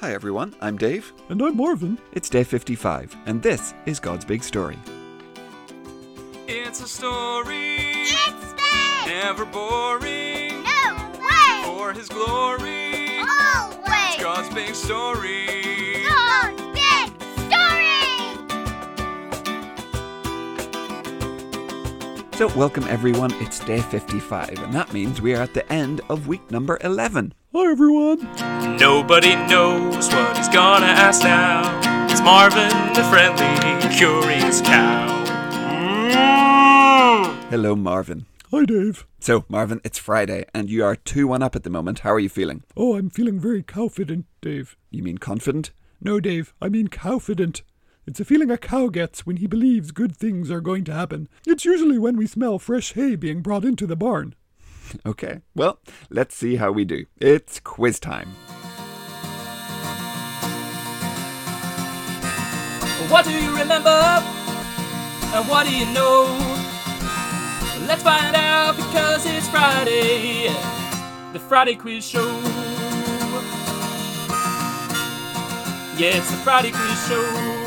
Hi everyone, I'm Dave. And I'm Marvin. It's day 55, and this is God's Big Story. It's a story, It's big! never boring. No way! For His glory, Always! It's God's big story. So, welcome everyone, it's day 55, and that means we are at the end of week number 11. Hi, everyone. Nobody knows what he's gonna ask now. It's Marvin, the friendly, curious cow. Mm. Hello, Marvin. Hi, Dave. So, Marvin, it's Friday, and you are 2 1 up at the moment. How are you feeling? Oh, I'm feeling very confident, Dave. You mean confident? No, Dave, I mean confident. It's a feeling a cow gets when he believes good things are going to happen. It's usually when we smell fresh hay being brought into the barn. Okay, well, let's see how we do. It's quiz time. What do you remember? And what do you know? Let's find out because it's Friday. The Friday Quiz Show. Yeah, it's the Friday Quiz Show.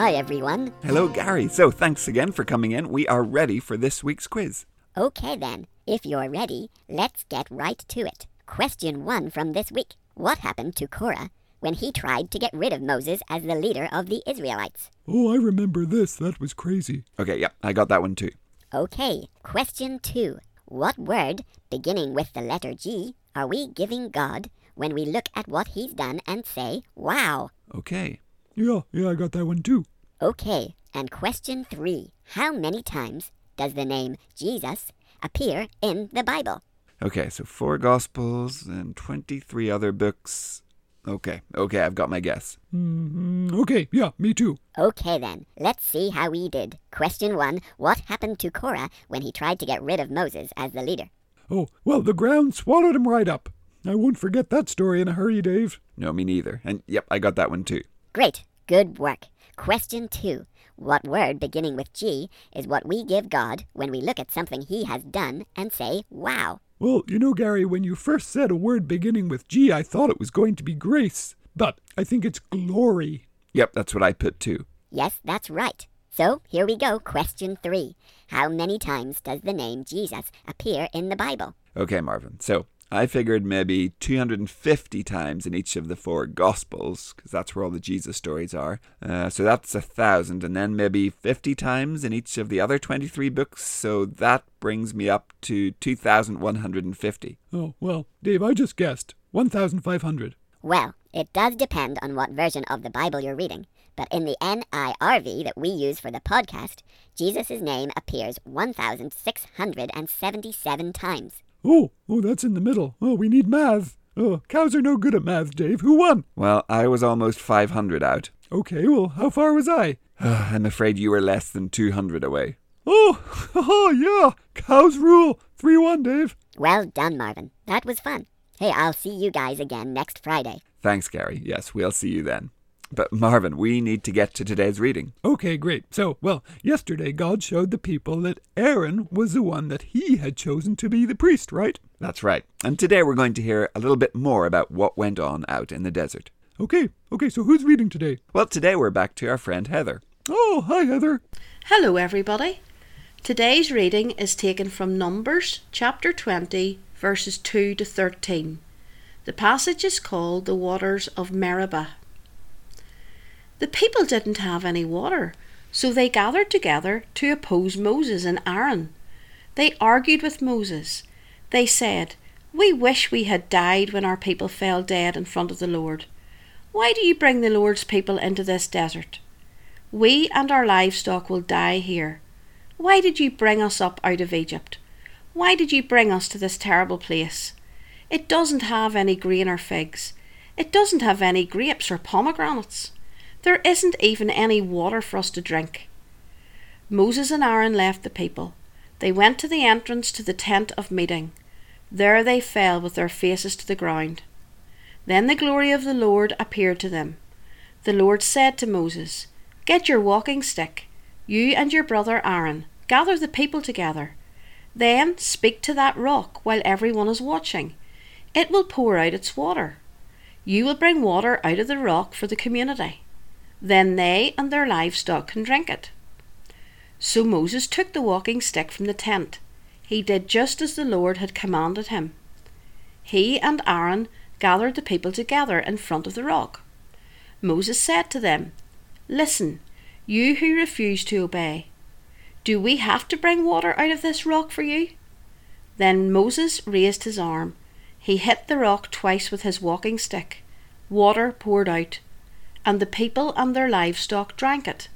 Hi everyone. Hello, Gary. So, thanks again for coming in. We are ready for this week's quiz. Okay then, if you're ready, let's get right to it. Question one from this week. What happened to Korah when he tried to get rid of Moses as the leader of the Israelites? Oh, I remember this. That was crazy. Okay, yeah, I got that one too. Okay, question two. What word, beginning with the letter G, are we giving God when we look at what he's done and say, wow? Okay. Yeah, yeah, I got that one too. Okay, and question three. How many times does the name Jesus appear in the Bible? Okay, so four Gospels and 23 other books. Okay, okay, I've got my guess. Mm, okay, yeah, me too. Okay then, let's see how we did. Question one What happened to Korah when he tried to get rid of Moses as the leader? Oh, well, the ground swallowed him right up. I won't forget that story in a hurry, Dave. No, me neither. And yep, I got that one too. Great, good work. Question two What word beginning with G is what we give God when we look at something he has done and say, wow? Well, you know, Gary, when you first said a word beginning with G, I thought it was going to be grace. But I think it's glory. Yep, that's what I put too. Yes, that's right. So here we go. Question three How many times does the name Jesus appear in the Bible? Okay, Marvin. So I figured maybe 250 times in each of the four Gospels, because that's where all the Jesus stories are. Uh, so that's a thousand, and then maybe 50 times in each of the other 23 books. So that brings me up to 2,150. Oh, well, Dave, I just guessed. 1,500. Well, it does depend on what version of the Bible you're reading, but in the NIRV that we use for the podcast, Jesus' name appears 1,677 times. Oh, oh, that's in the middle. Oh, we need math. Oh, cows are no good at math, Dave. Who won? Well, I was almost 500 out. Okay, well, how far was I? I'm afraid you were less than 200 away. Oh, haha, yeah. Cows rule. 3 1, Dave. Well done, Marvin. That was fun. Hey, I'll see you guys again next Friday. Thanks, Gary. Yes, we'll see you then. But Marvin, we need to get to today's reading. Okay, great. So, well, yesterday God showed the people that Aaron was the one that he had chosen to be the priest, right? That's right. And today we're going to hear a little bit more about what went on out in the desert. Okay, okay, so who's reading today? Well, today we're back to our friend Heather. Oh, hi, Heather. Hello, everybody. Today's reading is taken from Numbers chapter 20, verses 2 to 13. The passage is called The Waters of Meribah. The people didn't have any water, so they gathered together to oppose Moses and Aaron. They argued with Moses. They said, We wish we had died when our people fell dead in front of the Lord. Why do you bring the Lord's people into this desert? We and our livestock will die here. Why did you bring us up out of Egypt? Why did you bring us to this terrible place? It doesn't have any grain or figs. It doesn't have any grapes or pomegranates. There isn't even any water for us to drink. Moses and Aaron left the people. They went to the entrance to the tent of meeting. There they fell with their faces to the ground. Then the glory of the Lord appeared to them. The Lord said to Moses, Get your walking stick, you and your brother Aaron, gather the people together. Then speak to that rock while everyone is watching. It will pour out its water. You will bring water out of the rock for the community. Then they and their livestock can drink it. So Moses took the walking stick from the tent. He did just as the Lord had commanded him. He and Aaron gathered the people together in front of the rock. Moses said to them, Listen, you who refuse to obey, do we have to bring water out of this rock for you? Then Moses raised his arm. He hit the rock twice with his walking stick. Water poured out, and the people and their livestock drank it.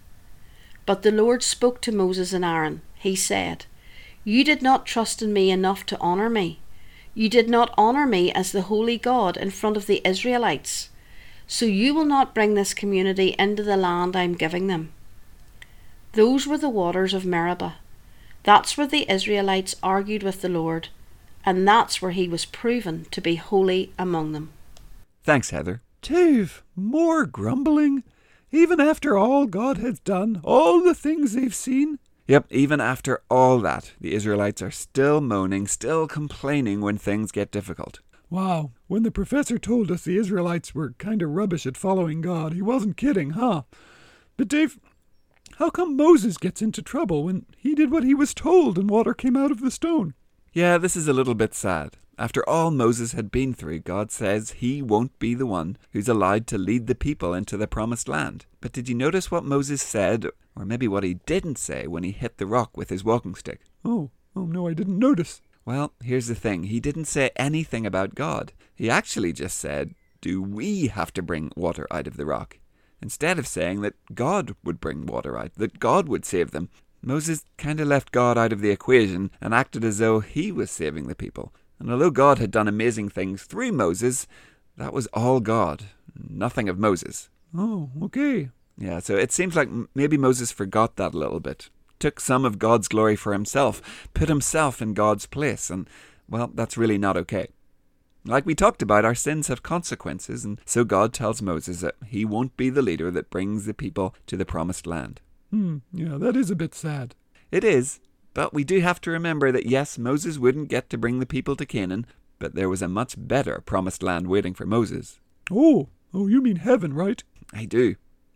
But the Lord spoke to Moses and Aaron. He said, You did not trust in me enough to honour me. You did not honour me as the holy God in front of the Israelites. So you will not bring this community into the land I am giving them. Those were the waters of Meribah. That's where the Israelites argued with the Lord, and that's where he was proven to be holy among them. Thanks, Heather. Dave, more grumbling? Even after all God has done, all the things they've seen? Yep, even after all that, the Israelites are still moaning, still complaining when things get difficult. Wow, when the professor told us the Israelites were kind of rubbish at following God, he wasn't kidding, huh? But Dave, how come Moses gets into trouble when he did what he was told and water came out of the stone? Yeah, this is a little bit sad. After all Moses had been through, God says he won't be the one who's allowed to lead the people into the promised land. But did you notice what Moses said, or maybe what he didn't say when he hit the rock with his walking stick? Oh, oh no, I didn't notice. Well, here's the thing he didn't say anything about God. He actually just said, Do we have to bring water out of the rock? Instead of saying that God would bring water out, that God would save them. Moses kind of left God out of the equation and acted as though he was saving the people. And although God had done amazing things through Moses, that was all God, nothing of Moses. Oh, okay. Yeah, so it seems like maybe Moses forgot that a little bit. Took some of God's glory for himself, put himself in God's place, and, well, that's really not okay. Like we talked about, our sins have consequences, and so God tells Moses that he won't be the leader that brings the people to the promised land. Hmm, yeah, that is a bit sad. It is, but we do have to remember that yes, Moses wouldn't get to bring the people to Canaan, but there was a much better promised land waiting for Moses. Oh, oh, you mean heaven, right? I do.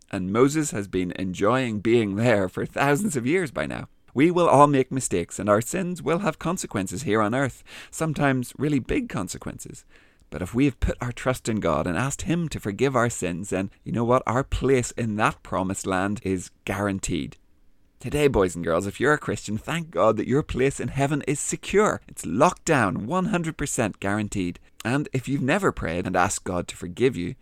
And Moses has been enjoying being there for thousands of years by now. We will all make mistakes, and our sins will have consequences here on earth, sometimes really big consequences. But if we have put our trust in God and asked Him to forgive our sins, then you know what? Our place in that promised land is guaranteed. Today, boys and girls, if you're a Christian, thank God that your place in heaven is secure. It's locked down, 100% guaranteed. And if you've never prayed and asked God to forgive you,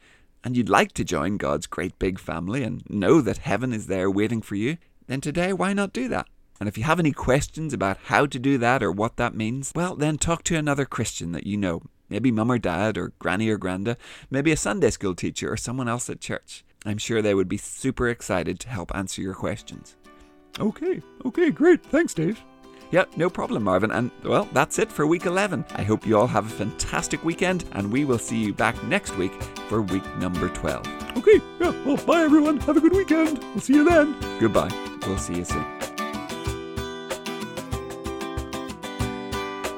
and you'd like to join God's great big family and know that heaven is there waiting for you, then today, why not do that? And if you have any questions about how to do that or what that means, well, then talk to another Christian that you know. Maybe mum or dad or granny or granda, maybe a Sunday school teacher or someone else at church. I'm sure they would be super excited to help answer your questions. Okay, okay, great. Thanks, Dave. Yeah, no problem, Marvin. And well, that's it for week 11. I hope you all have a fantastic weekend, and we will see you back next week for week number 12. Okay, yeah, well, bye everyone. Have a good weekend. We'll see you then. Goodbye. We'll see you soon.